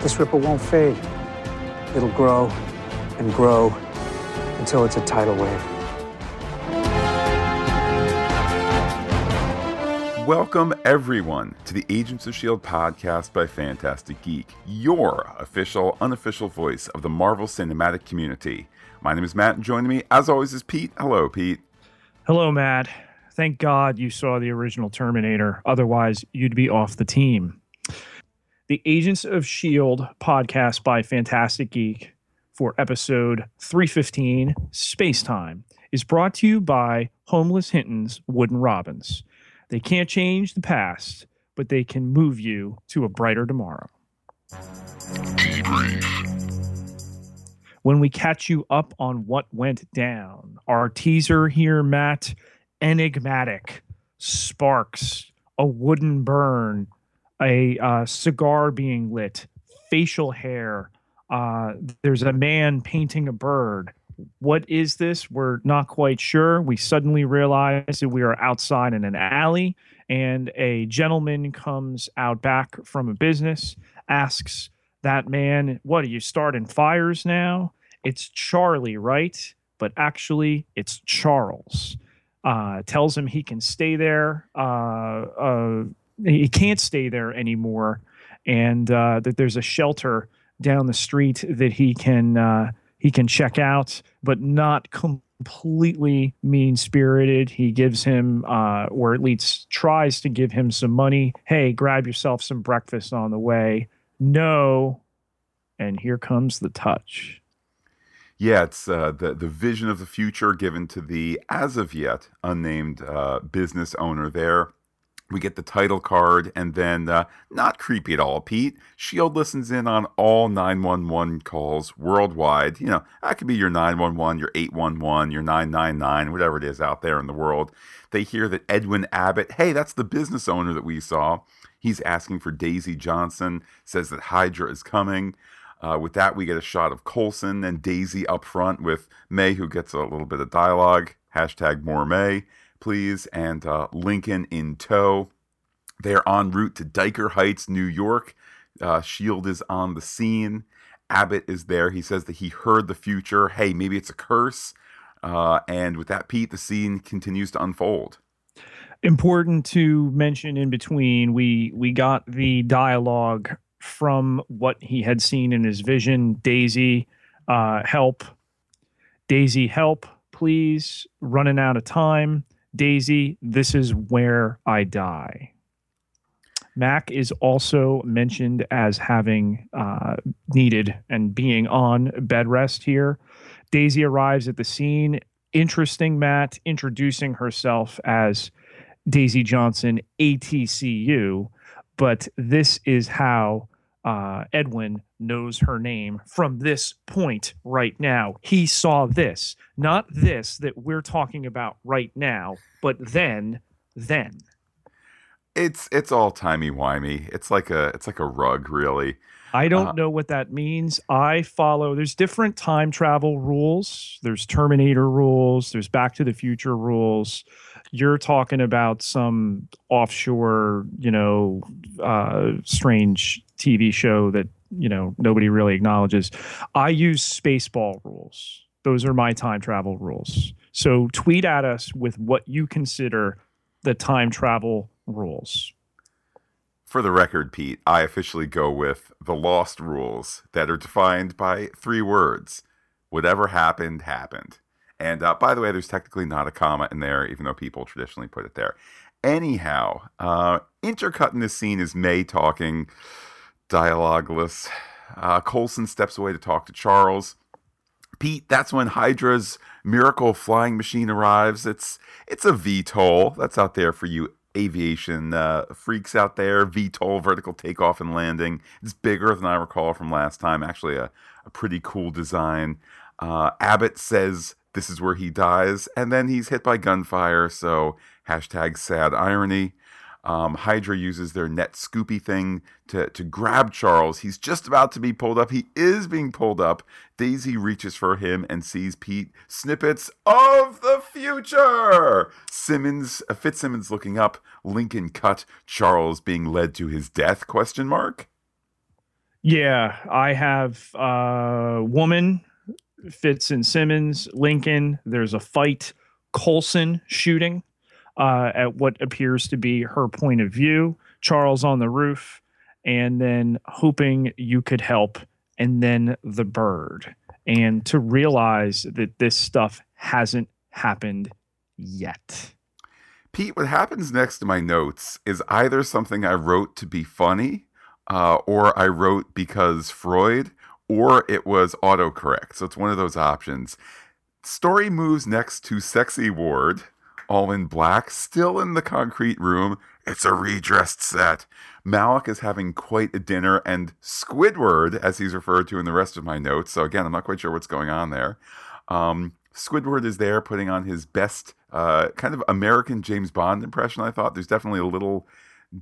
this ripple won't fade. It'll grow and grow until it's a tidal wave. Welcome, everyone, to the Agents of S.H.I.E.L.D. podcast by Fantastic Geek, your official, unofficial voice of the Marvel cinematic community. My name is Matt, and joining me, as always, is Pete. Hello, Pete. Hello, Matt. Thank God you saw the original Terminator. Otherwise, you'd be off the team. The Agents of S.H.I.E.L.D. podcast by Fantastic Geek for episode 315, Space Time, is brought to you by Homeless Hinton's Wooden Robins. They can't change the past, but they can move you to a brighter tomorrow. When we catch you up on what went down, our teaser here, Matt, enigmatic, sparks, a wooden burn, a uh, cigar being lit, facial hair. Uh, there's a man painting a bird what is this? We're not quite sure. We suddenly realize that we are outside in an alley, and a gentleman comes out back from a business, asks that man, What are you starting fires now? It's Charlie, right? But actually, it's Charles. Uh, tells him he can stay there. Uh, uh, he can't stay there anymore, and uh, that there's a shelter down the street that he can uh, he can check out, but not completely mean spirited. He gives him, uh, or at least tries to give him some money. Hey, grab yourself some breakfast on the way. No. And here comes the touch. Yeah, it's uh, the the vision of the future given to the as of yet unnamed uh, business owner there we get the title card, and then uh, not creepy at all, Pete. Shield listens in on all 911 calls worldwide. You know, that could be your 911, your 811, your 999, whatever it is out there in the world. They hear that Edwin Abbott, hey, that's the business owner that we saw. He's asking for Daisy Johnson, says that Hydra is coming. Uh, with that, we get a shot of Coulson and Daisy up front with May, who gets a little bit of dialogue. Hashtag more May please, and uh, Lincoln in tow. They're en route to Dyker Heights, New York. Uh, Shield is on the scene. Abbott is there. He says that he heard the future. Hey, maybe it's a curse. Uh, and with that, Pete, the scene continues to unfold. Important to mention in between, we we got the dialogue from what he had seen in his vision. Daisy, uh, help. Daisy, help, please. Running out of time. Daisy, this is where I die. Mac is also mentioned as having uh, needed and being on bed rest here. Daisy arrives at the scene. Interesting, Matt, introducing herself as Daisy Johnson, ATCU. But this is how uh, Edwin knows her name from this point right now. He saw this, not this that we're talking about right now, but then, then. It's it's all timey wimey. It's like a it's like a rug, really. I don't uh, know what that means. I follow. There's different time travel rules. There's Terminator rules. There's Back to the Future rules. You're talking about some offshore, you know, uh, strange TV show that you know nobody really acknowledges. I use Spaceball rules. Those are my time travel rules. So tweet at us with what you consider the time travel rules. For the record, Pete, I officially go with the lost rules that are defined by three words. Whatever happened, happened. And uh, by the way, there's technically not a comma in there, even though people traditionally put it there. Anyhow, uh, intercut in this scene is May talking dialogueless. Uh, Coulson steps away to talk to Charles. Pete, that's when Hydra's miracle flying machine arrives. It's it's a VTOL. That's out there for you aviation uh, freaks out there. VTOL, vertical takeoff and landing. It's bigger than I recall from last time. Actually, a, a pretty cool design. Uh, Abbott says this is where he dies, and then he's hit by gunfire. So hashtag sad irony. Um, Hydra uses their net scoopy thing to, to grab Charles. He's just about to be pulled up. He is being pulled up. Daisy reaches for him and sees Pete. Snippets of the future. Simmons, uh, Fitzsimmons looking up. Lincoln cut. Charles being led to his death? Question mark. Yeah, I have uh woman Fitz and Simmons, Lincoln. There's a fight. Coulson shooting uh, at what appears to be her point of view. Charles on the roof, and then hoping you could help, and then the bird. And to realize that this stuff hasn't happened yet. Pete, what happens next to my notes is either something I wrote to be funny, uh, or I wrote because Freud, or it was autocorrect. So it's one of those options. Story moves next to Sexy Ward, all in black, still in the concrete room. It's a redressed set. Malik is having quite a dinner, and Squidward, as he's referred to in the rest of my notes. So again, I'm not quite sure what's going on there. Um, Squidward is there putting on his best uh, kind of American James Bond impression. I thought there's definitely a little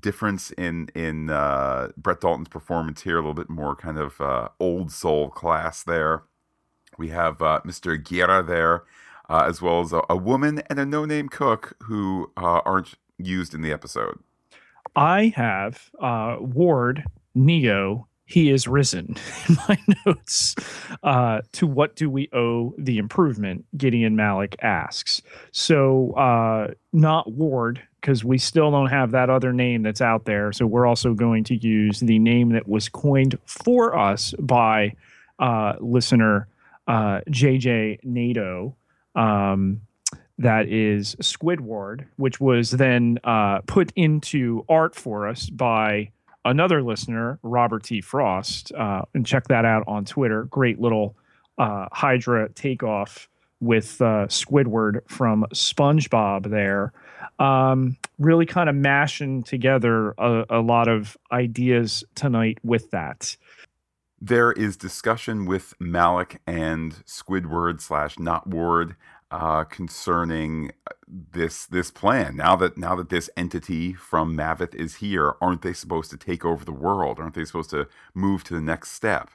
difference in in uh, Brett Dalton's performance here, a little bit more kind of uh, old soul class there. We have uh, Mr. Giyera there, uh, as well as a, a, woman and a no name cook who uh, aren't used in the episode. I have uh, Ward, Neo, he is risen in my notes. Uh, to what do we owe the improvement? Gideon Malik asks. So, uh, not Ward, because we still don't have that other name that's out there. So, we're also going to use the name that was coined for us by uh, listener JJ Nato. Um, that is Squidward, which was then uh, put into art for us by another listener, Robert T. Frost, uh, and check that out on Twitter. Great little uh, Hydra takeoff with uh, Squidward from SpongeBob there. Um, really kind of mashing together a, a lot of ideas tonight with that. There is discussion with Malik and Squidward slash Not Ward uh, concerning uh, this this plan. Now that now that this entity from Maveth is here, aren't they supposed to take over the world? Aren't they supposed to move to the next step?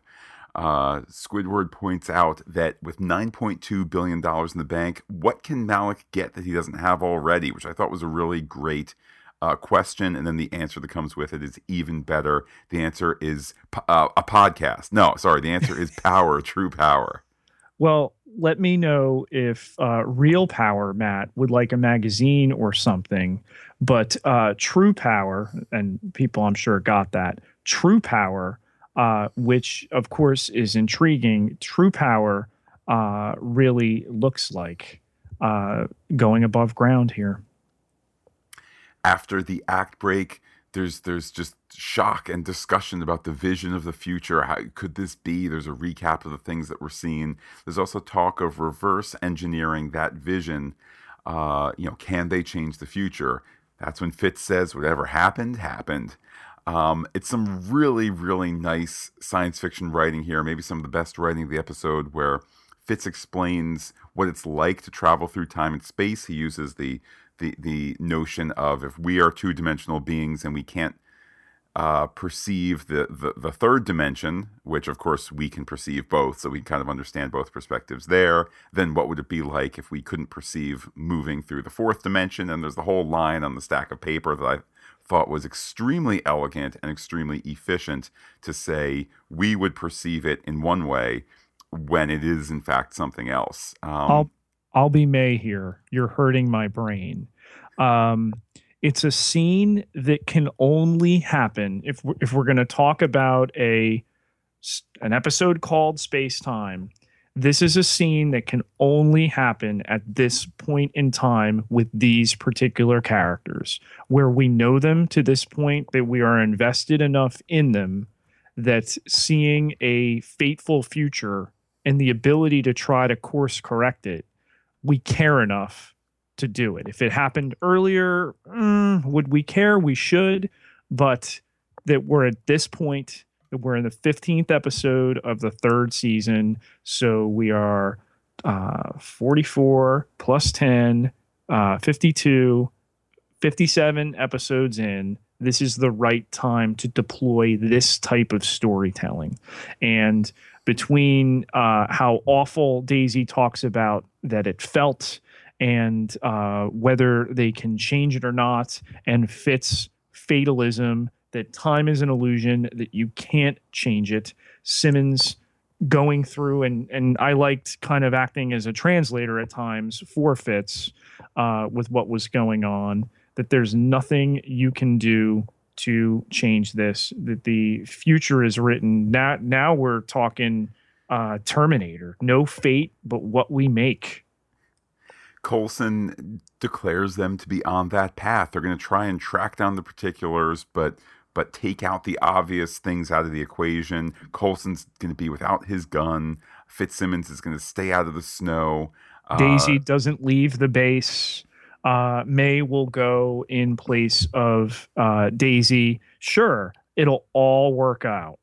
Uh, Squidward points out that with 9.2 billion dollars in the bank, what can Malik get that he doesn't have already? Which I thought was a really great uh, question, and then the answer that comes with it is even better. The answer is uh, a podcast. No, sorry, the answer is power, true power. Well, let me know if uh, Real Power, Matt, would like a magazine or something. But uh, True Power, and people I'm sure got that, True Power, uh, which of course is intriguing, True Power uh, really looks like uh, going above ground here. After the act break, there's there's just shock and discussion about the vision of the future. How could this be? There's a recap of the things that we're seeing. There's also talk of reverse engineering that vision. Uh, you know, can they change the future? That's when Fitz says, "Whatever happened, happened." Um, it's some really, really nice science fiction writing here. Maybe some of the best writing of the episode, where Fitz explains what it's like to travel through time and space. He uses the the the notion of if we are two dimensional beings and we can't uh, perceive the, the the third dimension, which of course we can perceive both, so we kind of understand both perspectives there. Then what would it be like if we couldn't perceive moving through the fourth dimension? And there's the whole line on the stack of paper that I thought was extremely elegant and extremely efficient to say we would perceive it in one way when it is in fact something else. Um, I'll be May here. You're hurting my brain. Um, it's a scene that can only happen if we're, if we're going to talk about a an episode called Space Time. This is a scene that can only happen at this point in time with these particular characters, where we know them to this point that we are invested enough in them that seeing a fateful future and the ability to try to course correct it, we care enough to do it. If it happened earlier, mm, would we care? We should, but that we're at this point, we're in the 15th episode of the third season. So we are uh, 44 plus 10, uh, 52, 57 episodes in. This is the right time to deploy this type of storytelling. And between uh, how awful Daisy talks about that it felt and uh, whether they can change it or not, and Fitz fatalism that time is an illusion, that you can't change it. Simmons going through and and I liked kind of acting as a translator at times for Fitz uh, with what was going on. That there's nothing you can do to change this. That the future is written. Now now we're talking uh, Terminator. No fate, but what we make. Coulson declares them to be on that path. They're going to try and track down the particulars, but but take out the obvious things out of the equation. Coulson's going to be without his gun. Fitzsimmons is going to stay out of the snow. Daisy uh, doesn't leave the base. Uh, May will go in place of uh, Daisy. Sure, it'll all work out.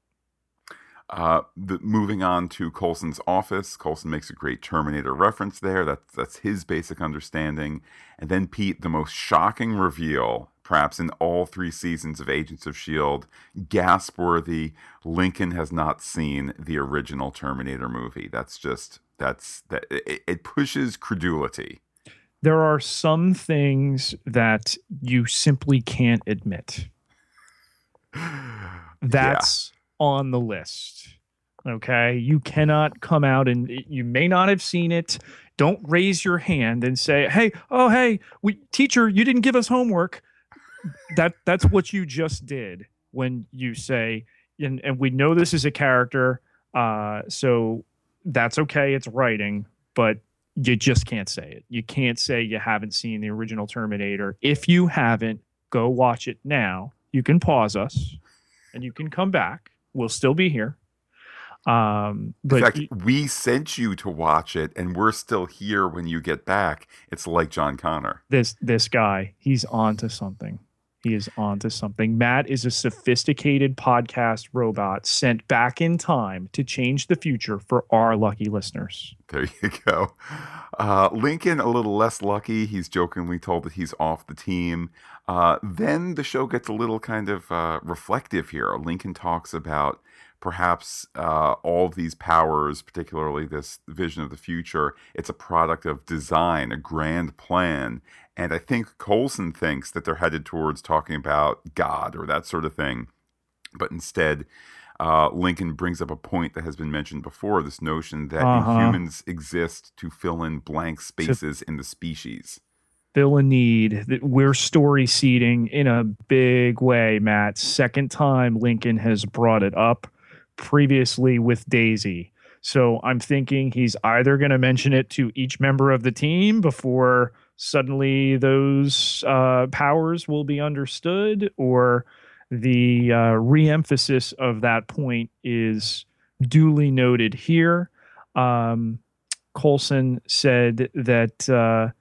Uh, the, moving on to Coulson's office, Coulson makes a great Terminator reference there. That's that's his basic understanding. And then Pete, the most shocking reveal, perhaps in all three seasons of Agents of Shield, gasp worthy. Lincoln has not seen the original Terminator movie. That's just that's that it, it pushes credulity. There are some things that you simply can't admit. That's yeah. on the list. Okay. You cannot come out and you may not have seen it. Don't raise your hand and say, "Hey, oh hey, we teacher, you didn't give us homework." that that's what you just did when you say and, and we know this is a character uh so that's okay it's writing but you just can't say it you can't say you haven't seen the original terminator if you haven't go watch it now you can pause us and you can come back we'll still be here um, but in fact, we sent you to watch it, and we're still here when you get back. It's like John Connor. This this guy, he's on to something. He is onto something. Matt is a sophisticated podcast robot sent back in time to change the future for our lucky listeners. There you go. Uh, Lincoln, a little less lucky. He's jokingly told that he's off the team. Uh, then the show gets a little kind of uh, reflective here. Lincoln talks about perhaps uh, all of these powers, particularly this vision of the future, it's a product of design, a grand plan. And I think Coulson thinks that they're headed towards talking about God or that sort of thing. But instead, uh, Lincoln brings up a point that has been mentioned before this notion that uh-huh. humans exist to fill in blank spaces to in the species. Fill a need. that We're story seeding in a big way, Matt. Second time Lincoln has brought it up previously with Daisy. So I'm thinking he's either going to mention it to each member of the team before suddenly those uh, powers will be understood, or the uh, re-emphasis of that point is duly noted here. Um, Coulson said that uh,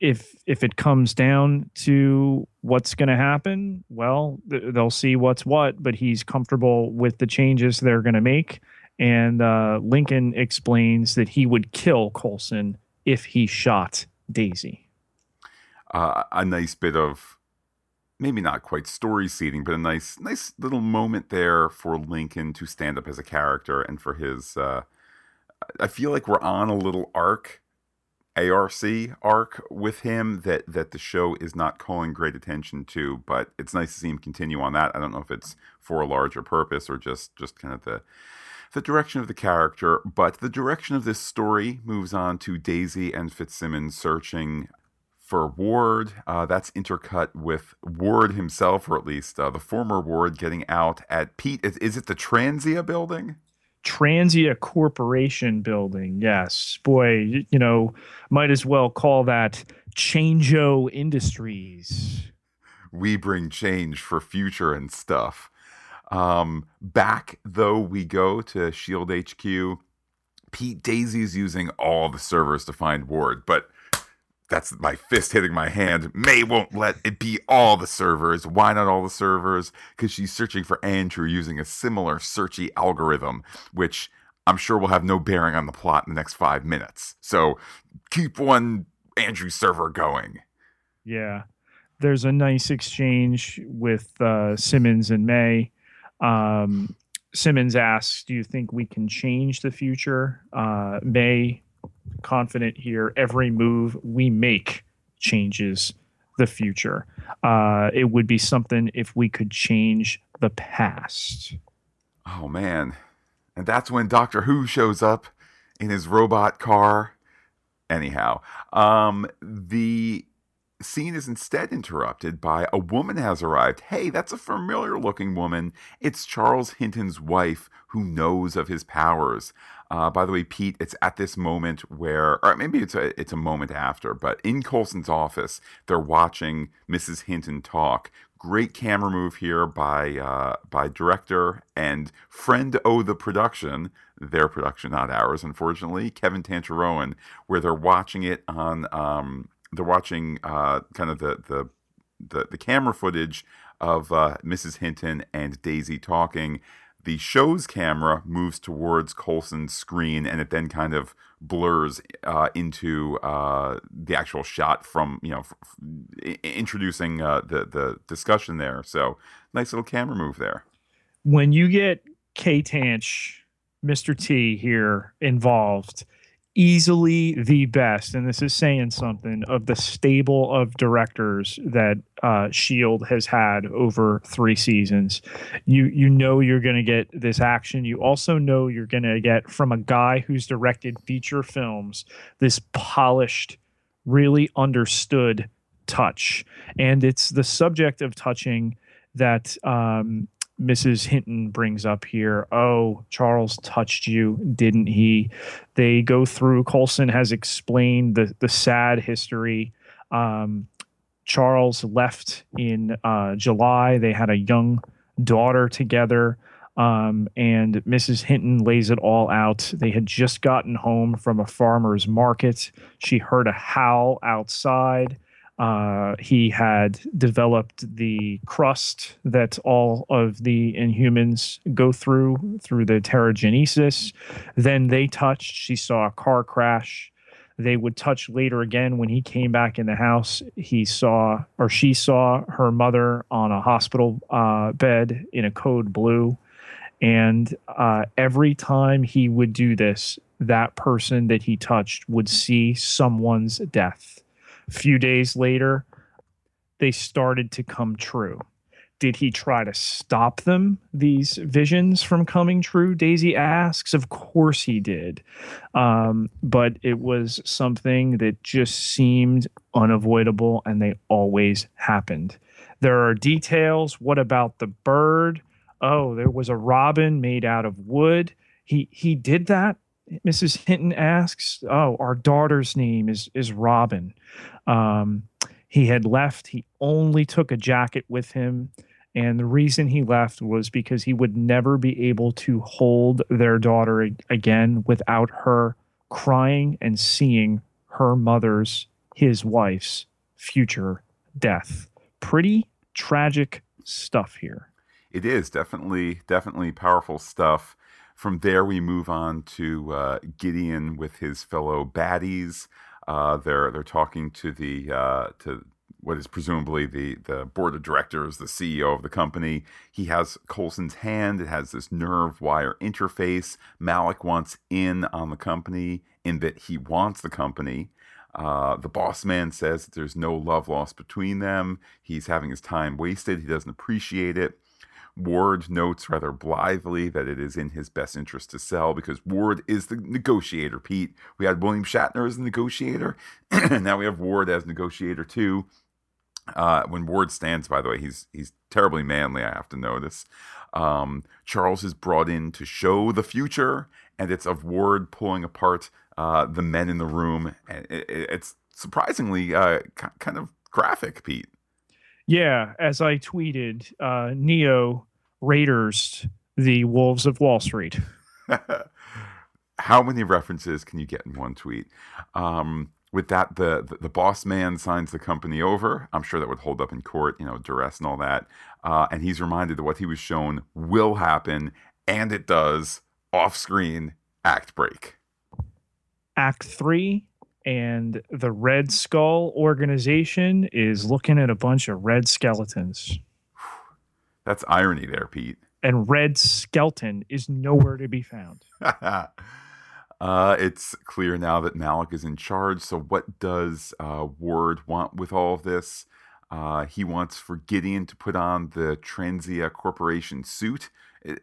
if if it comes down to what's going to happen, well, th- they'll see what's what. But he's comfortable with the changes they're going to make. And uh, Lincoln explains that he would kill Coulson if he shot Daisy. Uh, a nice bit of maybe not quite story seeding, but a nice nice little moment there for Lincoln to stand up as a character and for his. Uh, I feel like we're on a little arc, ARC arc with him that that the show is not calling great attention to, but it's nice to see him continue on that. I don't know if it's for a larger purpose or just just kind of the the direction of the character, but the direction of this story moves on to Daisy and Fitzsimmons searching for Ward. Uh, that's intercut with Ward himself, or at least uh, the former Ward, getting out at Pete. Is, is, it the Transia building? Transia Corporation building. Yes. Boy, you know, might as well call that Changeo Industries. We bring change for future and stuff. Um, back though we go to Shield HQ, Pete Daisy's using all the servers to find Ward, but that's my fist hitting my hand. May won't let it be all the servers. Why not all the servers? Because she's searching for Andrew using a similar searchy algorithm, which I'm sure will have no bearing on the plot in the next five minutes. So keep one Andrew server going. Yeah. There's a nice exchange with uh, Simmons and May. Um, Simmons asks, "Do you think we can change the future?" Uh, May, confident here, every move we make changes the future. Uh, it would be something if we could change the past. Oh man. And that's when Doctor Who shows up in his robot car. Anyhow, um, the scene is instead interrupted by a woman has arrived. Hey, that's a familiar looking woman. It's Charles Hinton's wife who knows of his powers. Uh, by the way, Pete, it's at this moment where, or maybe it's a it's a moment after, but in Coulson's office, they're watching Mrs. Hinton talk. Great camera move here by uh, by director and friend o the production, their production, not ours, unfortunately, Kevin Tancharoen, where they're watching it on, um, they're watching uh, kind of the the the, the camera footage of uh, Mrs. Hinton and Daisy talking the show's camera moves towards Coulson's screen and it then kind of blurs uh, into uh, the actual shot from you know f- f- introducing uh, the the discussion there. So nice little camera move there. When you get K Tanch, Mr. T here involved, easily the best, and this is saying something of the stable of directors that uh, Shield has had over three seasons. You you know you're going to get this action. You also know you're going to get from a guy who's directed feature films this polished, really understood touch, and it's the subject of touching that um, Mrs. Hinton brings up here. Oh, Charles touched you, didn't he? They go through. Coulson has explained the the sad history. Um, Charles left in uh, July. They had a young daughter together. Um, and Mrs. Hinton lays it all out. They had just gotten home from a farmer's market. She heard a howl outside. Uh, he had developed the crust that all of the Inhumans go through through the Terrigenesis. Then they touched. She saw a car crash. They would touch later again when he came back in the house. He saw, or she saw, her mother on a hospital uh, bed in a code blue. And uh, every time he would do this, that person that he touched would see someone's death a few days later, they started to come true. Did he try to stop them, these visions from coming true? Daisy asks. Of course he did. Um, but it was something that just seemed unavoidable and they always happened. There are details. What about the bird? Oh, there was a robin made out of wood. He he did that Mrs. Hinton asks, "Oh, our daughter's name is is Robin." Um, he had left. He only took a jacket with him, and the reason he left was because he would never be able to hold their daughter again without her crying and seeing her mother's, his wife's future death. Pretty tragic stuff here. It is definitely definitely powerful stuff. From there, we move on to uh, Gideon with his fellow baddies. Uh, they're they're talking to the uh, to what is presumably the the board of directors, the CEO of the company. He has Coulson's hand. It has this nerve wire interface. Malik wants in on the company in that he wants the company. Uh, the boss man says there's no love lost between them. He's having his time wasted. He doesn't appreciate it. Ward notes rather blithely that it is in his best interest to sell because Ward is the negotiator, Pete. We had William Shatner as the negotiator, and now we have Ward as negotiator too. Uh, when Ward stands, by the way, he's he's terribly manly. I have to notice. Um, Charles is brought in to show the future, and it's of Ward pulling apart uh, the men in the room, and it, it's surprisingly uh, kind of graphic, Pete. Yeah, as I tweeted, uh, Neo Raiders, the Wolves of Wall Street. How many references can you get in one tweet? Um, with that, the, the, the boss man signs the company over. I'm sure that would hold up in court, you know, duress and all that. Uh, and he's reminded that what he was shown will happen, and it does. Off screen, act break. Act three, and the Red Skull organization is looking at a bunch of red skeletons. That's irony there, Pete. And Red Skelton is nowhere to be found. uh, it's clear now that Malik is in charge. So, what does uh, Ward want with all of this? Uh, he wants for Gideon to put on the Transia Corporation suit. It,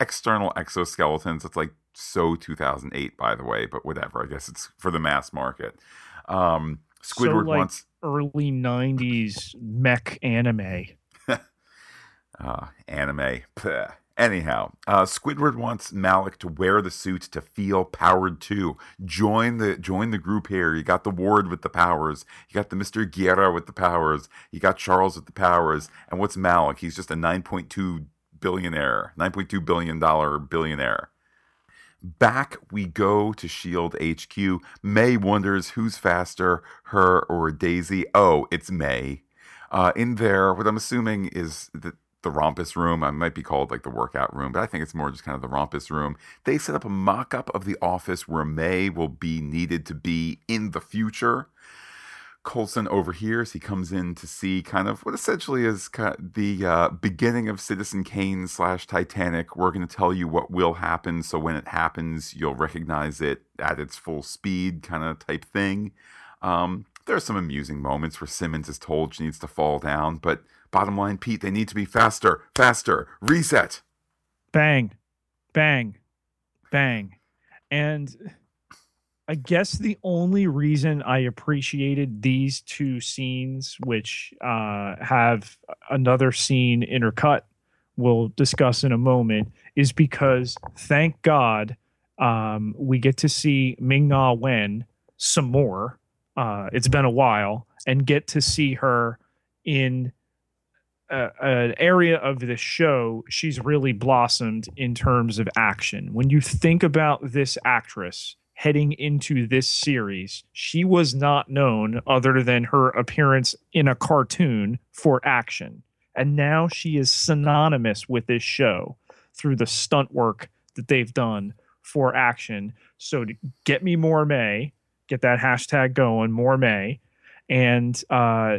external exoskeletons. It's like so 2008, by the way, but whatever. I guess it's for the mass market. Um, Squidward so, like, wants early 90s mech anime. Uh, anime. Anyhow, uh, Squidward wants Malik to wear the suit to feel powered too. Join the join the group here. You got the Ward with the powers. You got the Mister Giyera with the powers. You got Charles with the powers. And what's Malik? He's just a nine point two billionaire, nine point two billion dollar billionaire. Back we go to Shield HQ. May wonders who's faster, her or Daisy. Oh, it's May. Uh, in there, what I'm assuming is that the Rompus room. I might be called like the workout room, but I think it's more just kind of the Rompus room. They set up a mock up of the office where May will be needed to be in the future. Coulson overhears. He comes in to see kind of what essentially is kind of the uh, beginning of Citizen Kane slash Titanic. We're going to tell you what will happen, so when it happens, you'll recognize it at its full speed, kind of type thing. Um, there are some amusing moments where Simmons is told she needs to fall down, but Bottom line, Pete, they need to be faster, faster, reset. Bang, bang, bang. And I guess the only reason I appreciated these two scenes, which uh, have another scene intercut, we'll discuss in a moment, is because thank God um, we get to see Ming Na Wen some more. Uh, it's been a while, and get to see her in an area of the show she's really blossomed in terms of action. When you think about this actress heading into this series, she was not known other than her appearance in a cartoon for action. And now she is synonymous with this show through the stunt work that they've done for action. So to get me more May, get that hashtag going, more May. And uh,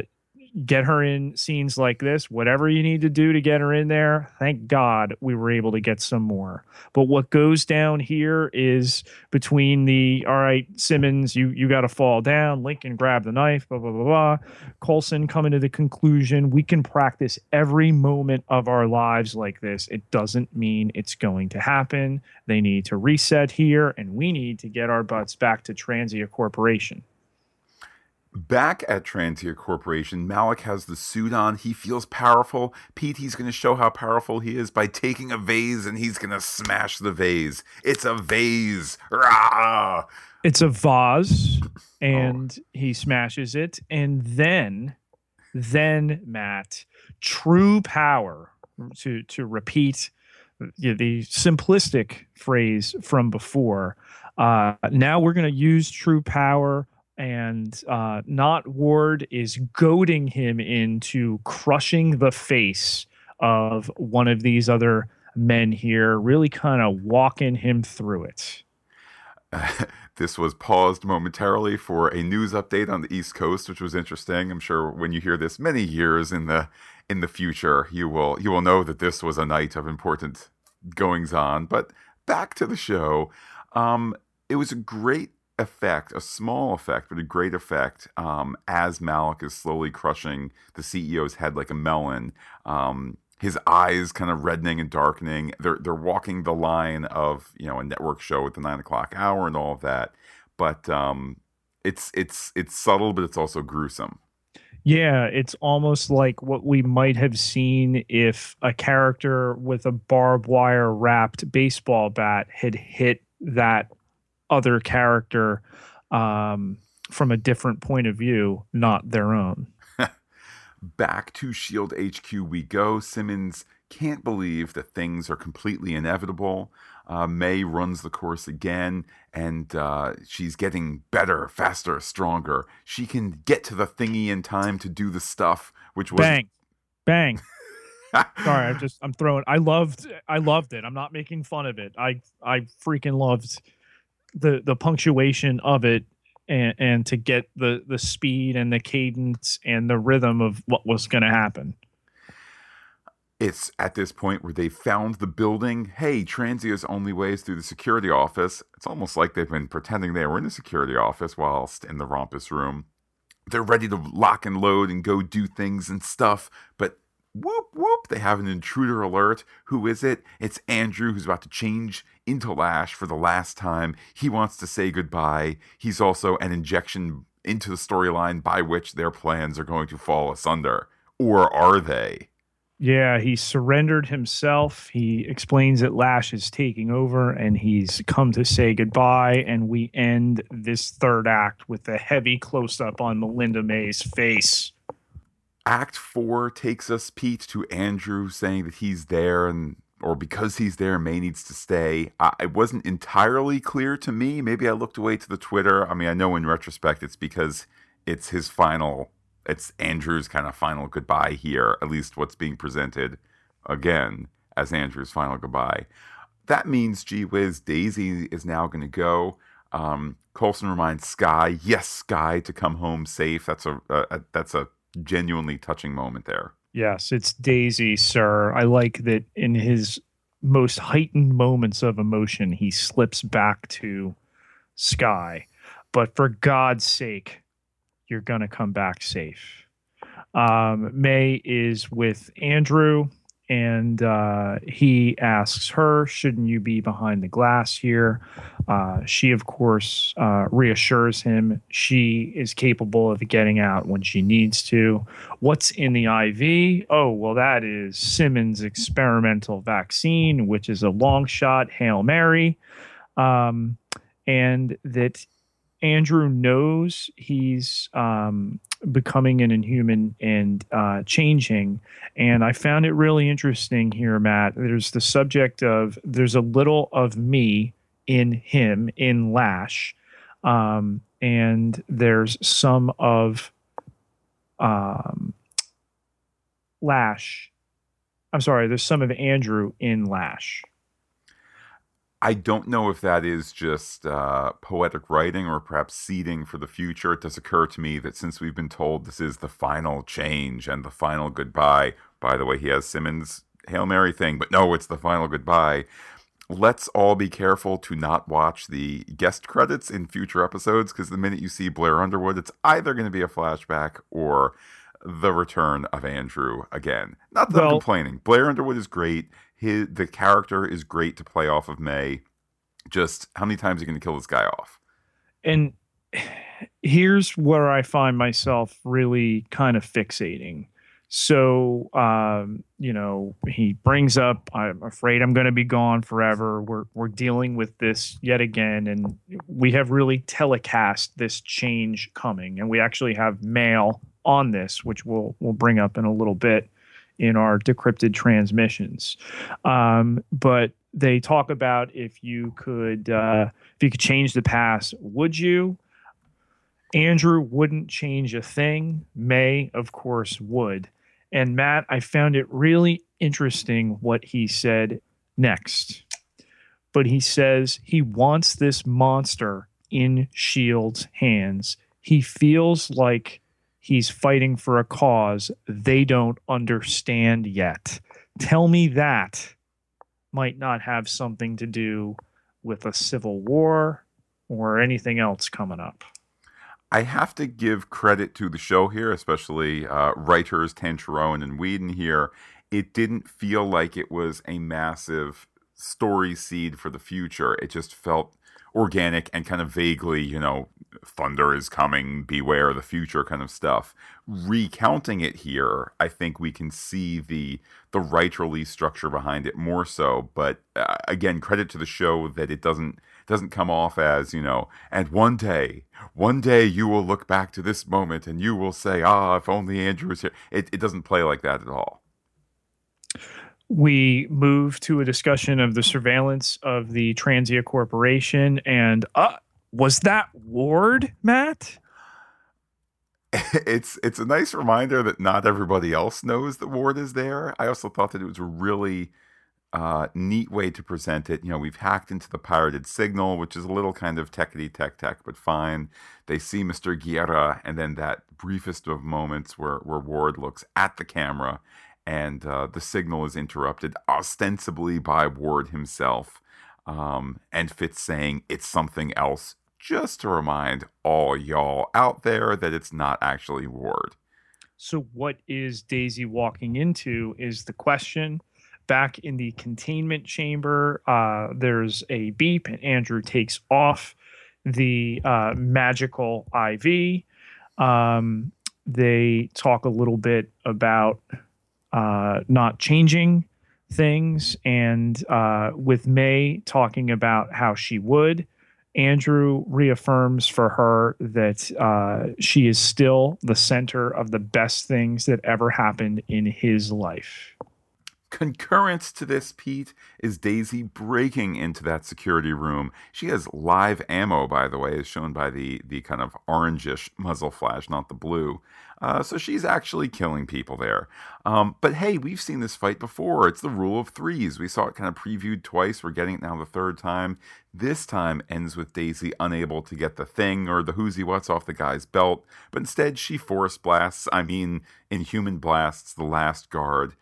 get her in scenes like this, whatever you need to do to get her in there. Thank God we were able to get some more. But what goes down here is between the all right, Simmons, you you got to fall down. Lincoln grab the knife. Blah blah blah blah. Coulson coming to the conclusion we can practice every moment of our lives like this. It doesn't mean it's going to happen. They need to reset here, and we need to get our butts back to Transia Corporation. Back at Transia Corporation, Malik has the suit on. He feels powerful. Pete, he's going to show how powerful he is by taking a vase and he's going to smash the vase. It's a vase. Rah! It's a vase, and oh. he smashes it. And then, then, Matt, true power, to, to repeat the simplistic phrase from before. Uh, now we're going to use true power and uh, not Ward is goading him into crushing the face of one of these other men here, really kind of walking him through it. this was paused momentarily for a news update on the East Coast, which was interesting. I'm sure when you hear this many years in the in the future, you will you will know that this was a night of important goings on. But back to the show. Um, it was a great effect, a small effect, but a great effect, um, as Malik is slowly crushing the CEO's head like a melon. Um, his eyes kind of reddening and darkening. They're they're walking the line of you know a network show at the nine o'clock hour and all of that. But um, it's it's it's subtle, but it's also gruesome. Yeah, it's almost like what we might have seen if a character with a barbed wire wrapped baseball bat had hit that other character um, from a different point of view, not their own. Back to Shield HQ we go. Simmons can't believe that things are completely inevitable. Uh, May runs the course again, and uh, she's getting better, faster, stronger. She can get to the thingy in time to do the stuff, which was bang, bang. Sorry, I'm just I'm throwing. I loved I loved it. I'm not making fun of it. I I freaking loved the the punctuation of it and, and to get the the speed and the cadence and the rhythm of what was going to happen. It's at this point where they found the building. Hey, Transia's only way is through the security office. It's almost like they've been pretending they were in the security office whilst in the Rompus room. they're ready to lock and load and go do things and stuff, but whoop whoop they have an intruder alert who is it it's andrew who's about to change into lash for the last time he wants to say goodbye he's also an injection into the storyline by which their plans are going to fall asunder or are they yeah, he surrendered himself. He explains that Lash is taking over and he's come to say goodbye. And we end this third act with a heavy close up on Melinda May's face. Act four takes us, Pete, to Andrew saying that he's there and or because he's there, May needs to stay. I, it wasn't entirely clear to me. Maybe I looked away to the Twitter. I mean, I know in retrospect it's because it's his final it's Andrew's kind of final goodbye here, at least what's being presented again as Andrew's final goodbye. That means, gee whiz, Daisy is now going to go. Um, Coulson reminds Sky, yes, Sky, to come home safe. That's a, a that's a genuinely touching moment there. Yes, it's Daisy, sir. I like that in his most heightened moments of emotion, he slips back to Sky. But for God's sake, you're going to come back safe. Um, May is with Andrew, and uh, he asks her, Shouldn't you be behind the glass here? Uh, she, of course, uh, reassures him she is capable of getting out when she needs to. What's in the IV? Oh, well, that is Simmons' experimental vaccine, which is a long shot Hail Mary. Um, and that Andrew knows he's um, becoming an inhuman and uh, changing. And I found it really interesting here, Matt. There's the subject of there's a little of me in him, in Lash. Um, and there's some of um, Lash. I'm sorry, there's some of Andrew in Lash. I don't know if that is just uh, poetic writing or perhaps seeding for the future. It does occur to me that since we've been told this is the final change and the final goodbye, by the way, he has Simmons' Hail Mary thing, but no, it's the final goodbye. Let's all be careful to not watch the guest credits in future episodes because the minute you see Blair Underwood, it's either going to be a flashback or the return of Andrew again. Not that well, I'm complaining. Blair Underwood is great his the character is great to play off of May. Just how many times are you going to kill this guy off? And here's where I find myself really kind of fixating. So, um, you know, he brings up, "I'm afraid I'm going to be gone forever." We're we're dealing with this yet again, and we have really telecast this change coming, and we actually have mail on this, which we'll we'll bring up in a little bit in our decrypted transmissions. Um, but they talk about if you could uh, if you could change the past, would you? Andrew wouldn't change a thing. May, of course, would. And Matt, I found it really interesting what he said next. But he says he wants this monster in Shield's hands. He feels like he's fighting for a cause they don't understand yet. Tell me that might not have something to do with a civil war or anything else coming up. I have to give credit to the show here, especially uh, writers Tancharoen and Whedon here. It didn't feel like it was a massive story seed for the future. It just felt organic and kind of vaguely, you know, thunder is coming, beware the future kind of stuff. Recounting it here, I think we can see the the right release structure behind it more so. But uh, again, credit to the show that it doesn't doesn't come off as you know. And one day, one day you will look back to this moment and you will say, "Ah, if only Andrew was here." It it doesn't play like that at all we move to a discussion of the surveillance of the Transia Corporation. And uh, was that Ward, Matt? It's it's a nice reminder that not everybody else knows that Ward is there. I also thought that it was a really uh, neat way to present it. You know, we've hacked into the pirated signal, which is a little kind of techity tech tech, but fine. They see Mr. Giyera, and then that briefest of moments where, where Ward looks at the camera and uh, the signal is interrupted ostensibly by Ward himself, um, and Fitz saying it's something else. just to remind all y'all out there that it's not actually Ward. So, what is Daisy walking into is the question. Back in the containment chamber, uh, there's a beep, and Andrew takes off the uh, magical IV. Um, they talk a little bit about uh, not changing things, and uh, with May talking about how she would. Andrew reaffirms for her that uh, she is still the center of the best things that ever happened in his life. Concurrent to this, Pete, is Daisy breaking into that security room. She has live ammo, by the way, as shown by the, the kind of orangish muzzle flash, not the blue. Uh, so she's actually killing people there. Um, but hey, we've seen this fight before. It's the rule of threes. We saw it kind of previewed twice. We're getting it now the third time. This time ends with Daisy unable to get the thing or the whoozy what's off the guy's belt, but instead she force blasts, I mean, inhuman blasts, the last guard.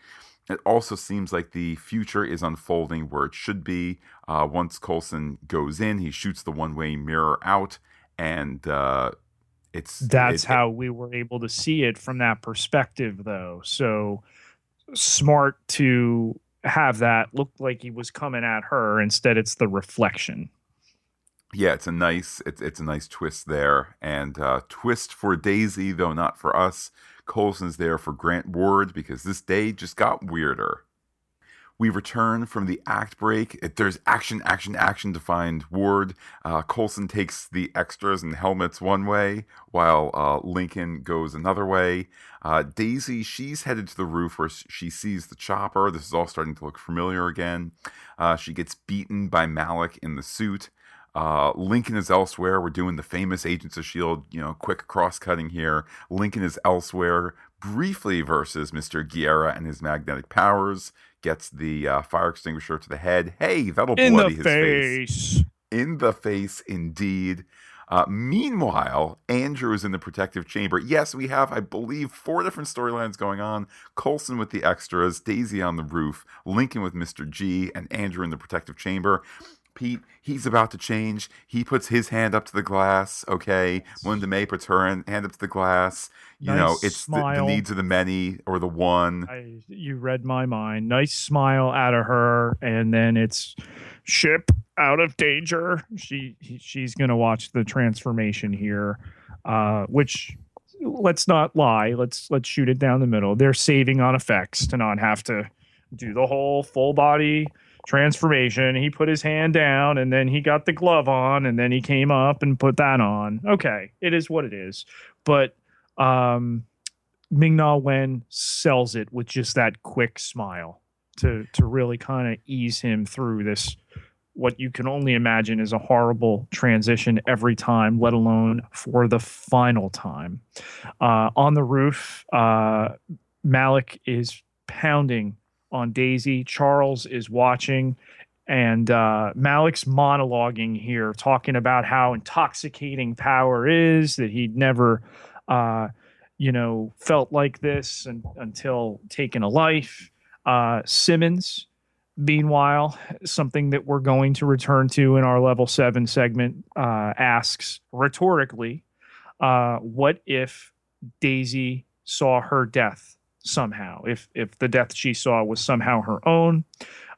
It also seems like the future is unfolding where it should be. Uh, once Coulson goes in, he shoots the one way mirror out, and uh, it's that's it, how we were able to see it from that perspective, though. So smart to have that look like he was coming at her. Instead, it's the reflection. Yeah, it's a nice it's it's a nice twist there, and uh, twist for Daisy, though not for us. Coulson's there for Grant Ward because this day just got weirder. We return from the act break. There's action, action, action to find Ward. Uh, Coulson takes the extras and helmets one way, while uh, Lincoln goes another way. Uh, Daisy, she's headed to the roof where she sees the chopper. This is all starting to look familiar again. Uh, she gets beaten by Malik in the suit. Uh, Lincoln is elsewhere. We're doing the famous Agents of S.H.I.E.L.D., you know, quick cross cutting here. Lincoln is elsewhere, briefly versus Mr. Giyera and his magnetic powers. Gets the uh, fire extinguisher to the head. Hey, that'll In bloody his face. face. In the face, indeed. Uh, meanwhile, Andrew is in the protective chamber. Yes, we have, I believe, four different storylines going on. Coulson with the extras, Daisy on the roof, Lincoln with Mr. G, and Andrew in the protective chamber. Pete, he's about to change. He puts his hand up to the glass. Okay, Linda May puts her hand up to the glass. You Nice know, it's the, the needs of the many or the one. I, you read my mind. Nice smile out of her, and then it's ship out of danger. She she's gonna watch the transformation here, uh, which let's not lie. Let's let's shoot it down the middle. They're saving on effects to not have to do the whole full body transformation. He put his hand down, and then he got the glove on, and then he came up and put that on. Okay, it is what it is, but um Ming Na Wen sells it with just that quick smile to to really kind of ease him through this what you can only imagine is a horrible transition every time, let alone for the final time. Uh, on the roof, uh, Malik is pounding on Daisy. Charles is watching, and uh, Malik's monologuing here, talking about how intoxicating power is, that he'd never. Uh, you know, felt like this and, until taking a life. Uh, Simmons, meanwhile, something that we're going to return to in our level seven segment, uh, asks rhetorically, uh, "What if Daisy saw her death somehow? If if the death she saw was somehow her own?"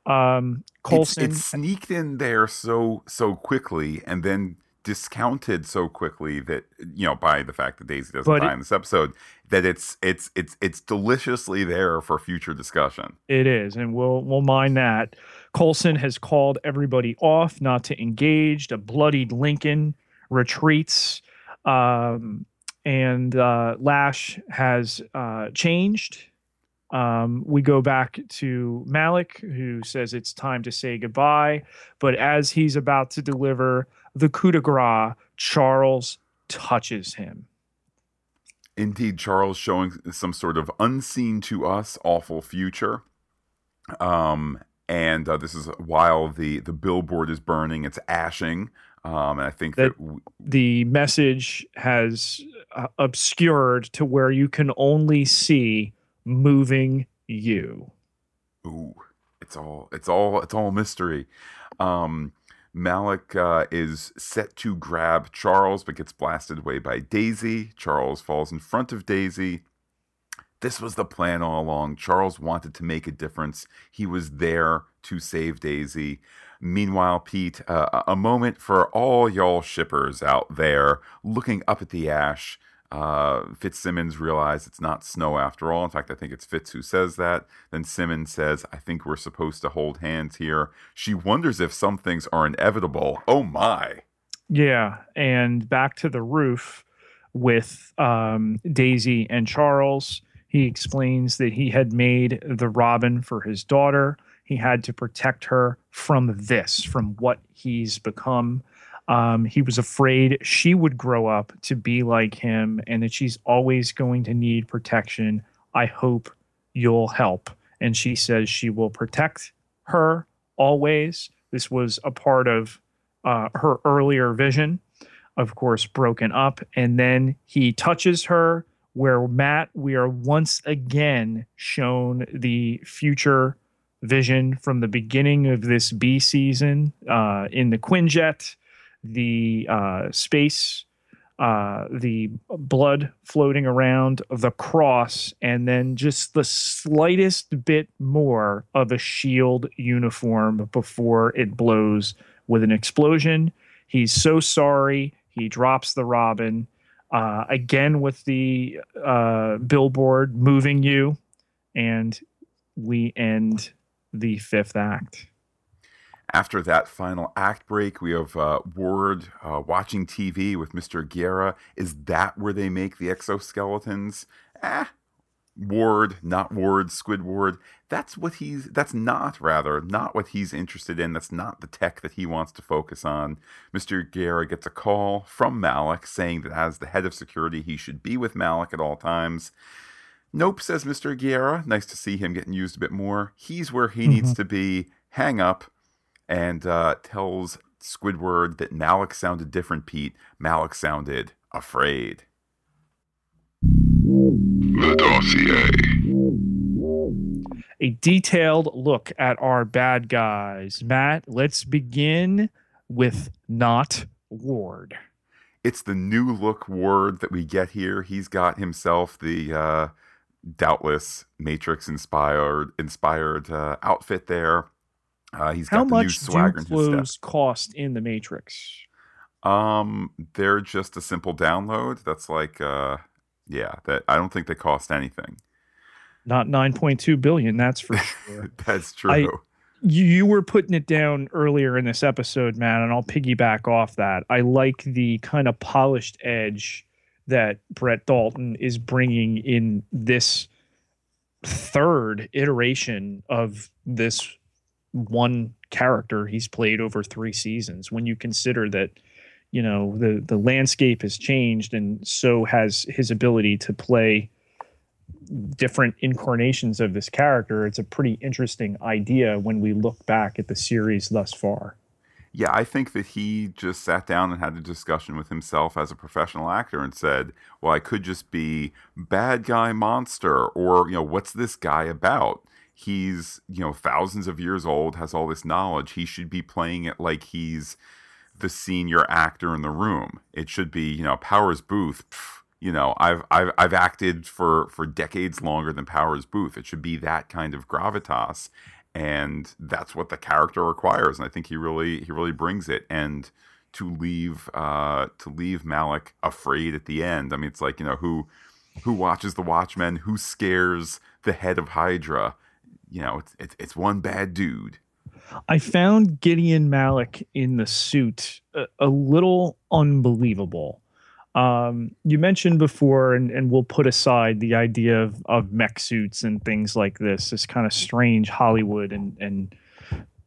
Um, Coulson, it sneaked in there so so quickly, and then discounted so quickly that you know by the fact that Daisy doesn't die it- in this episode that it's it's it's it's deliciously there for future discussion. It is, and we'll we'll mind that. Coulson has called everybody off, not to engage. A bloodied Lincoln retreats, um, and uh, Lash has uh, changed. Um, we go back to Malik, who says it's time to say goodbye. But as he's about to deliver the coup de grace, Charles touches him. Indeed, Charles showing some sort of unseen to us awful future. Um, and uh, this is while the the billboard is burning, it's ashing. Um, and I think that, That- w- the message has uh, obscured to where you can only see moving you. ooh, it's all it's all it's all mystery. Um, Malik uh, is set to grab Charles, but gets blasted away by Daisy. Charles falls in front of Daisy. This was the plan all along. Charles wanted to make a difference. He was there to save Daisy. Meanwhile, Pete, uh, a moment for all y'all shippers out there looking up at the ash. Uh, Fitzsimmons realized it's not snow after all. In fact, I think it's Fitz who says that. Then Simmons says, I think we're supposed to hold hands here. She wonders if some things are inevitable. Oh my. Yeah. And back to the roof with um, Daisy and Charles. He explains that he had made the robin for his daughter. He had to protect her from this, from what he's become. Um, he was afraid she would grow up to be like him and that she's always going to need protection. I hope you'll help. And she says she will protect her always. This was a part of uh, her earlier vision, of course, broken up. And then he touches her, where Matt, we are once again shown the future vision from the beginning of this B season uh, in the Quinjet the uh, space, uh, the blood floating around, the cross, and then just the slightest bit more of a shield uniform before it blows with an explosion. He's so sorry. He drops the robin. Uh, again with the uh, billboard moving you, and we end the fifth act. After that final act break, we have uh, Ward uh, watching TV with Mr. Giyera. Is that where they make the exoskeletons? Eh, Ward, not Ward, Squidward. That's what he's. That's not rather not what he's interested in. That's not the tech that he wants to focus on. Mister Giyera gets a call from Malik saying that as the head of security, he should be with Malik at all times. Nope, says Mister Giyera. Nice to see him getting used a bit more. He's where he mm-hmm. needs to be. Hang up and uh, tells Squidward that Malik sounded different, Pete. Malik sounded afraid. The dossier. A detailed look at our bad guys. Matt, let's begin with not Ward. It's the new look Ward that we get here. He's got himself the uh, doubtless Matrix inspired inspired uh, outfit there. Uh, he's How got the much new swagger do clothes cost in the Matrix? Um, they're just a simple download. That's like, uh, yeah, that I don't think they cost anything. Not nine point two billion, that's for sure. that's true. I, you were putting it down earlier in this episode, man, and I'll piggyback off that. I like the kind of polished edge that Brett Dalton is bringing in this third iteration of this one character he's played over three seasons. When you consider that, you know, the the landscape has changed, and so has his ability to play different incarnations of this character. It's a pretty interesting idea when we look back at the series thus far. Yeah, I think that he just sat down and had a discussion with himself as a professional actor and said, "Well, I could just be bad guy monster, or you know, what's this guy about?" he's you know thousands of years old has all this knowledge he should be playing it like he's the senior actor in the room it should be you know powers Boothe. pff, you know I've, I've i've acted for for decades longer than powers Boothe. it should be that kind of gravitas and that's what the character requires and i think he really he really brings it and to leave uh to leave malik afraid at the end i mean it's like you know who who watches the watchmen who scares the head of hydra you know, it's, it's, it's one bad dude. I found Gideon Malik in the suit a, a little unbelievable. Um, you mentioned before, and, and we'll put aside the idea of, of mech suits and things like this, this kind of strange Hollywood and, and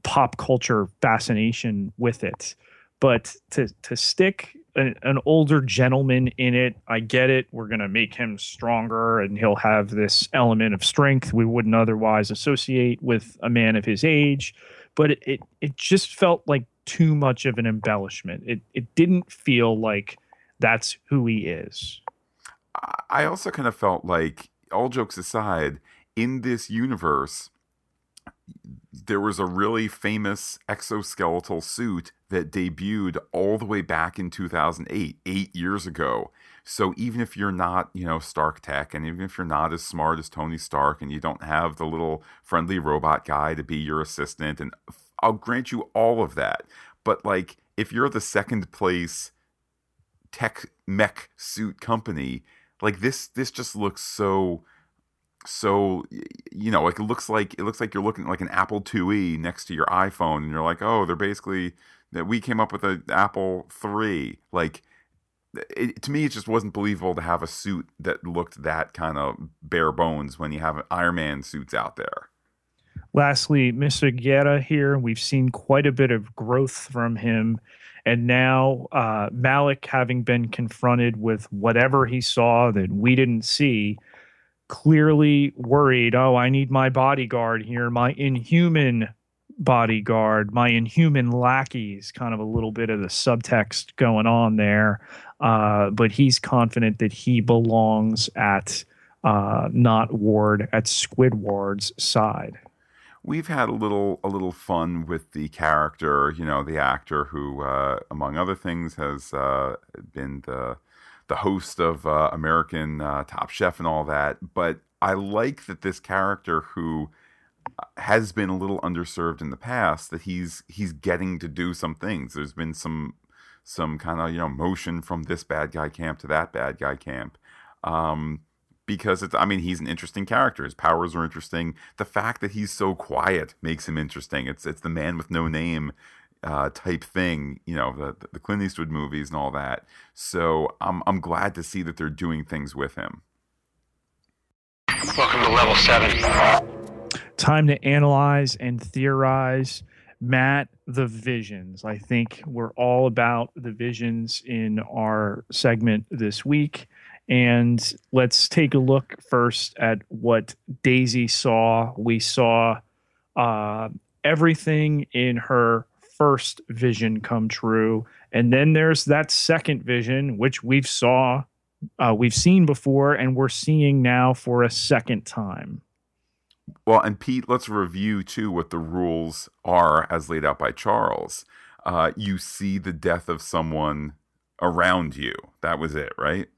pop culture fascination with it. But to, to stick an, older gentleman in it. I get it. We're going to make him stronger and he'll have this element of strength we wouldn't otherwise associate with a man of his age. But it, it, it just felt like too much of an embellishment. It, it didn't feel like that's who he is. I also kind of felt like, all jokes aside, in this universe, there was a really famous exoskeletal suit that debuted all the way back in 2008, eight years ago. So even if you're not, you know, Stark Tech, and even if you're not as smart as Tony Stark, and you don't have the little friendly robot guy to be your assistant, and I'll grant you all of that. But like, if you're the second place tech mech suit company, like this, this just looks so so you know like it looks like it looks like you're looking like an apple iie next to your iphone and you're like oh they're basically that we came up with an apple 3 like it, to me it just wasn't believable to have a suit that looked that kind of bare bones when you have iron man suits out there. Lastly mr giyera here we've seen quite a bit of growth from him and now uh, malik having been confronted with whatever he saw that we didn't see clearly worried. Oh, I need my bodyguard here, my inhuman bodyguard, my inhuman lackeys, kind of a little bit of the subtext going on there. Uh, but he's confident that he belongs at uh, not Ward, at Squidward's side. We've had a little a little fun with the character, you know, the actor who, uh, among other things, has uh, been the the host of uh, American uh, Top Chef and all that. But I like that this character who uh, has been a little underserved in the past that he's he's getting to do some things. There's been some some kind of you know motion from this bad guy camp to that bad guy camp. Um, because it's I mean he's an interesting character. His powers are interesting. The fact that he's so quiet makes him interesting. It's it's the man with no name uh, type thing, you know, the the Clint Eastwood movies and all that. So I'm I'm glad to see that they're doing things with him. Welcome to level seven. Time to analyze and theorize. Matt, the visions. I think we're all about the visions in our segment this week. And let's take a look first at what Daisy saw. We saw uh, everything in her first vision come true. And then there's that second vision which we've saw uh, we've seen before and we're seeing now for a second time. Well and pete let's review too what the rules are as laid out by charles. Uh, you see the death of someone around you. That was it right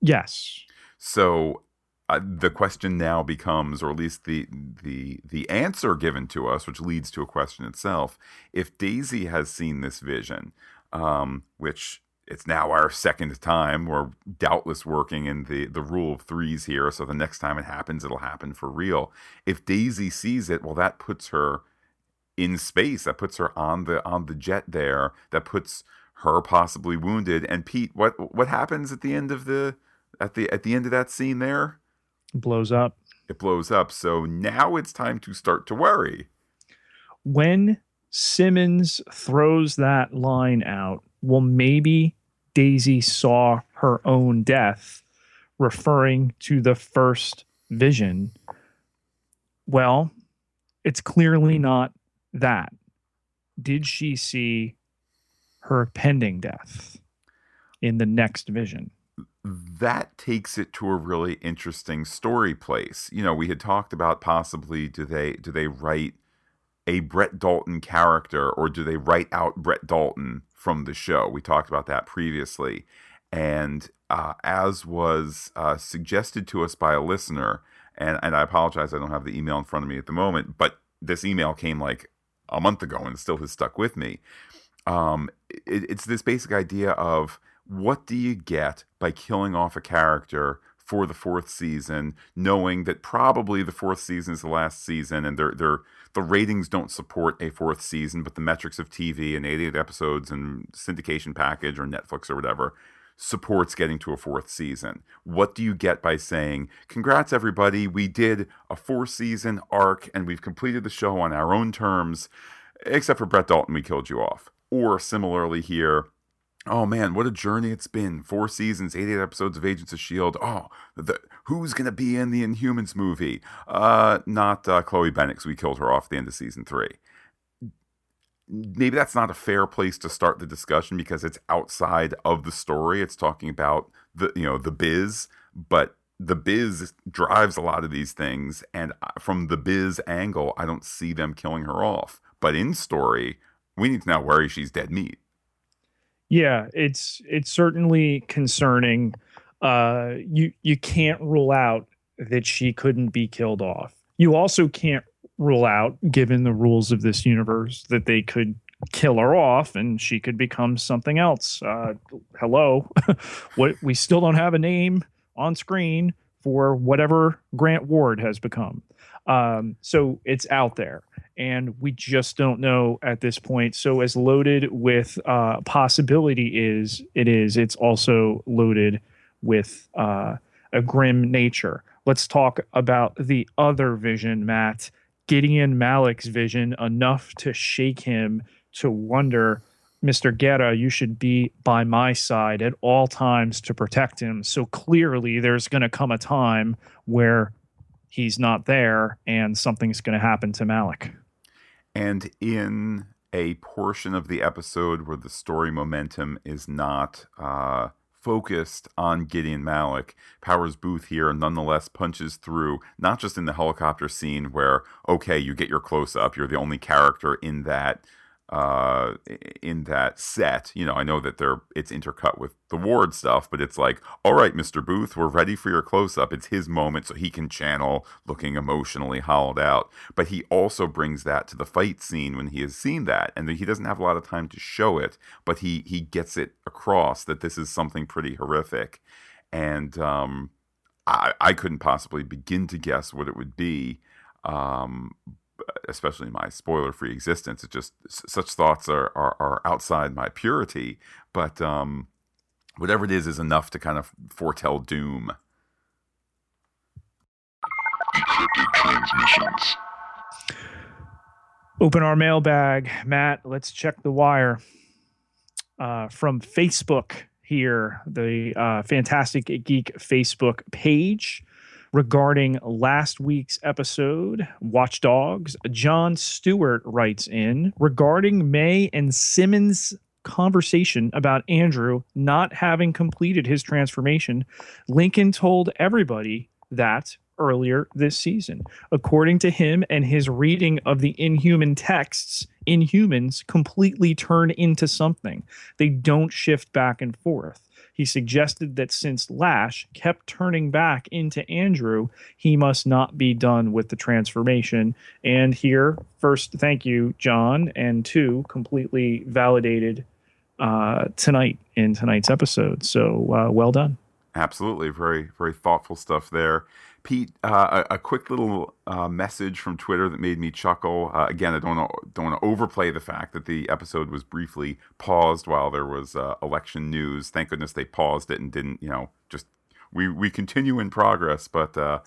yes so uh, the question now becomes, or at least the the the answer given to us, which leads to a question itself. If Daisy has seen this vision, um, which it's now our second time, we're doubtless working in the the rule of threes here. So the next time it happens, it'll happen for real. If Daisy sees it, well, that puts her in space. That puts her on the on the jet there. That puts her possibly wounded. And Pete, what what happens at the end of the at the at the end of that scene there? blows up. It blows up. So now it's time to start to worry. When Simmons throws that line out, well, maybe Daisy saw her own death, referring to the first vision. Well, it's clearly not that. Did she see her pending death in the next vision? That takes it to a really interesting story place. You know, we had talked about possibly do they do they write a Brett Dalton character or do they write out Brett Dalton from the show? We talked about that previously, and uh, as was uh, suggested to us by a listener, and and I apologize, I don't have the email in front of me at the moment, but this email came like a month ago and still has stuck with me. Um, it, it's this basic idea of what do you get by killing off a character for the fourth season, knowing that probably the fourth season is the last season, and they're, they're, the ratings don't support a fourth season, but the metrics of TV and 88 episodes and syndication package or Netflix or whatever supports getting to a fourth season. What do you get by saying, Congrats, everybody, we did a four season arc and we've completed the show on our own terms, except for Brett Dalton, we killed you off. Or similarly here, Oh man, what a journey it's been. Four seasons, 88 episodes of Agents of S.H.I.E.L.D. Oh, the, who's going to be in the Inhumans movie? Uh, not uh, Chloe Bennet, we killed her off at the end of season three. Maybe that's not a fair place to start the discussion because it's outside of the story. It's talking about the, you know, the biz, but the biz drives a lot of these things and from the biz angle i don't see them killing her off but in story we need to now worry she's dead meat yeah it's it's certainly concerning. Uh you you can't rule out that she couldn't be killed off. You also can't rule out given the rules of this universe that they could kill her off and she could become something else. Uh hello? What we still don't have a name on screen for whatever Grant Ward has become. Um, so it's out there, and we just don't know at this point. So as loaded with uh, possibility is it is, it's also loaded with uh, a grim nature. Let's talk about the other vision, Matt. Gideon Malik's vision, enough to shake him to wonder Mr. Giyera, you should be by my side at all times to protect him. So clearly, there's going to come a time where he's not there and something's going to happen to Malik. And in a portion of the episode where the story momentum is not uh, focused on Gideon Malik, Powers Boothe here nonetheless punches through, not just in the helicopter scene where, okay, you get your close up, you're the only character in that uh, in that set. You know, I know that they're it's intercut with the Ward stuff, but it's like, all right, Mr. Boothe, we're ready for your close up. It's his moment, so he can channel looking emotionally hollowed out. But he also brings that to the fight scene when he has seen that, and he doesn't have a lot of time to show it, but he he gets it across that this is something pretty horrific, and um, I I couldn't possibly begin to guess what it would be. Um, especially my spoiler free existence it just such thoughts are, are, are outside my purity but um whatever it is is enough to kind of foretell doom Encrypted transmissions. Open our mailbag, Matt. Let's check the wire uh, from Facebook here, the uh, Fantastic Geek Facebook page regarding last week's episode, Watchdogs. John Stewart writes in regarding May and Simmons' conversation about Andrew not having completed his transformation. Lincoln told everybody that earlier this season. According to him and his reading of the inhuman texts, inhumans completely turn into something. They don't shift back and forth. He suggested that since Lash kept turning back into Andrew, he must not be done with the transformation. And here, first, thank you, John, and two, completely validated uh, tonight in tonight's episode. So uh, well done. Absolutely, very very thoughtful stuff there. Pete, uh, a, a, quick little uh, message from Twitter that made me chuckle. Uh, again, I don't wanna, don't want to overplay the fact that the episode was briefly paused while there was uh, election news. Thank goodness they paused it and didn't, you know, just we we continue in progress. But uh,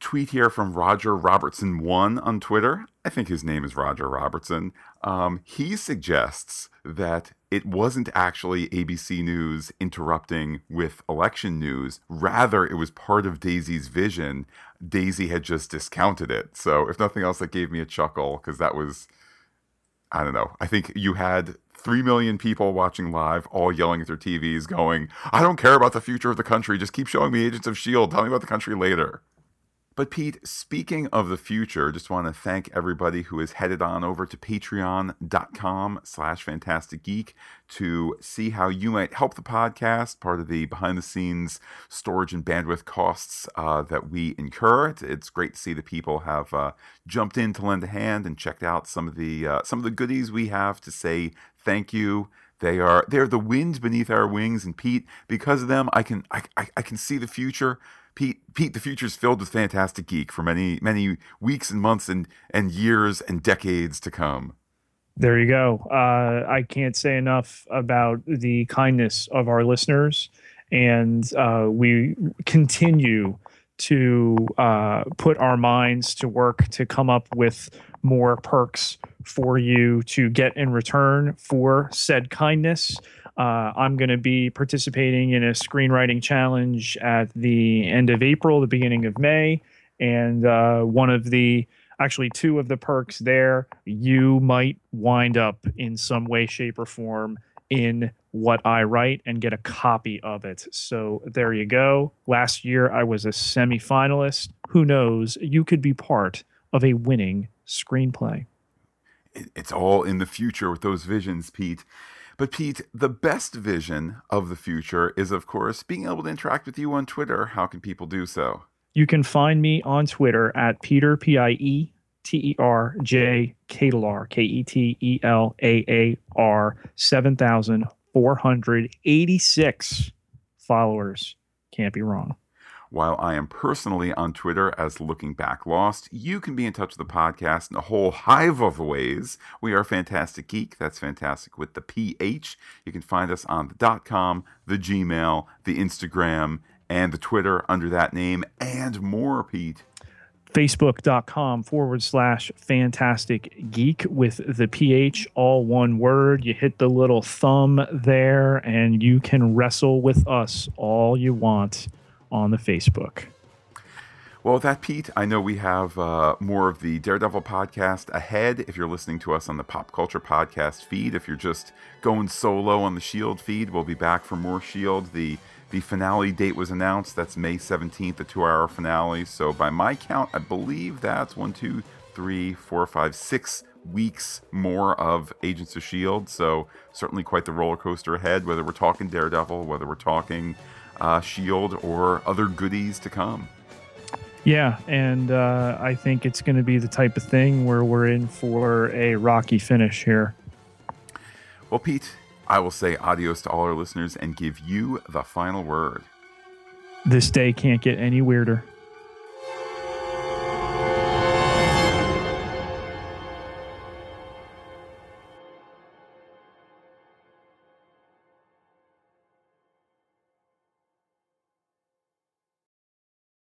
tweet here from Roger Robertson one on Twitter. I think his name is Roger Robertson. Um, he suggests that it wasn't actually ABC News interrupting with election news. Rather, it was part of Daisy's vision. Daisy had just discounted it. So, if nothing else, that gave me a chuckle because that was, I don't know. I think you had 3 million people watching live, all yelling at their TVs, going, I don't care about the future of the country. Just keep showing me Agents of S.H.I.E.L.D. Tell me about the country later. But Pete, speaking of the future, just want to thank everybody who has headed on over to patreon.com slash fantastic geek to see how you might help the podcast, part of the behind the scenes storage and bandwidth costs uh, that we incur. It's great to see the people have uh, jumped in to lend a hand and checked out some of the uh, some of the goodies we have to say thank you. They are they're the wind beneath our wings, and Pete, because of them, I can I, I, I can see the future. Pete, Pete, the future is filled with fantastic geek for many, many weeks and months and and years and decades to come. There you go. Uh, I can't say enough about the kindness of our listeners, and uh, we continue to uh, put our minds to work to come up with more perks for you to get in return for said kindness. Uh, I'm going to be participating in a screenwriting challenge at the end of April, the beginning of May. And uh, one of the, actually, two of the perks there, you might wind up in some way, shape, or form in what I write and get a copy of it. So there you go. Last year I was a semifinalist. Who knows? You could be part of a winning screenplay. It's all in the future with those visions, Pete. But Pete, the best vision of the future is, of course, being able to interact with you on Twitter. How can people do so? You can find me on Twitter at Pieter P I E T E R J Ketelaar K E T E L A A R seven thousand four hundred eighty six followers. Can't be wrong. While I am personally on Twitter as Looking Back Lost, you can be in touch with the podcast in a whole hive of ways. We are Fantastic Geek. That's fantastic with the PH. You can find us on the dot com, the Gmail, the Instagram, and the Twitter under that name, and more, Pete. Facebook.com forward slash fantastic geek with the PH, all one word. You hit the little thumb there, and you can wrestle with us all you want on the Facebook. Well, with that, Pete, I know we have uh, more of the Daredevil podcast ahead. If you're listening to us on the Pop Culture Podcast feed, if you're just going solo on the Shield feed, we'll be back for more Shield. The the finale date was announced. That's May 17th, the two-hour finale. So by my count, I believe that's one, two, three, four, five, six weeks more of Agents of Shield. So certainly quite the roller coaster ahead. Whether we're talking Daredevil, whether we're talking uh, Shield, or other goodies to come. Yeah, and uh, I think it's going to be the type of thing where we're in for a rocky finish here. Well, Pete, I will say adios to all our listeners and give you the final word. This day can't get any weirder.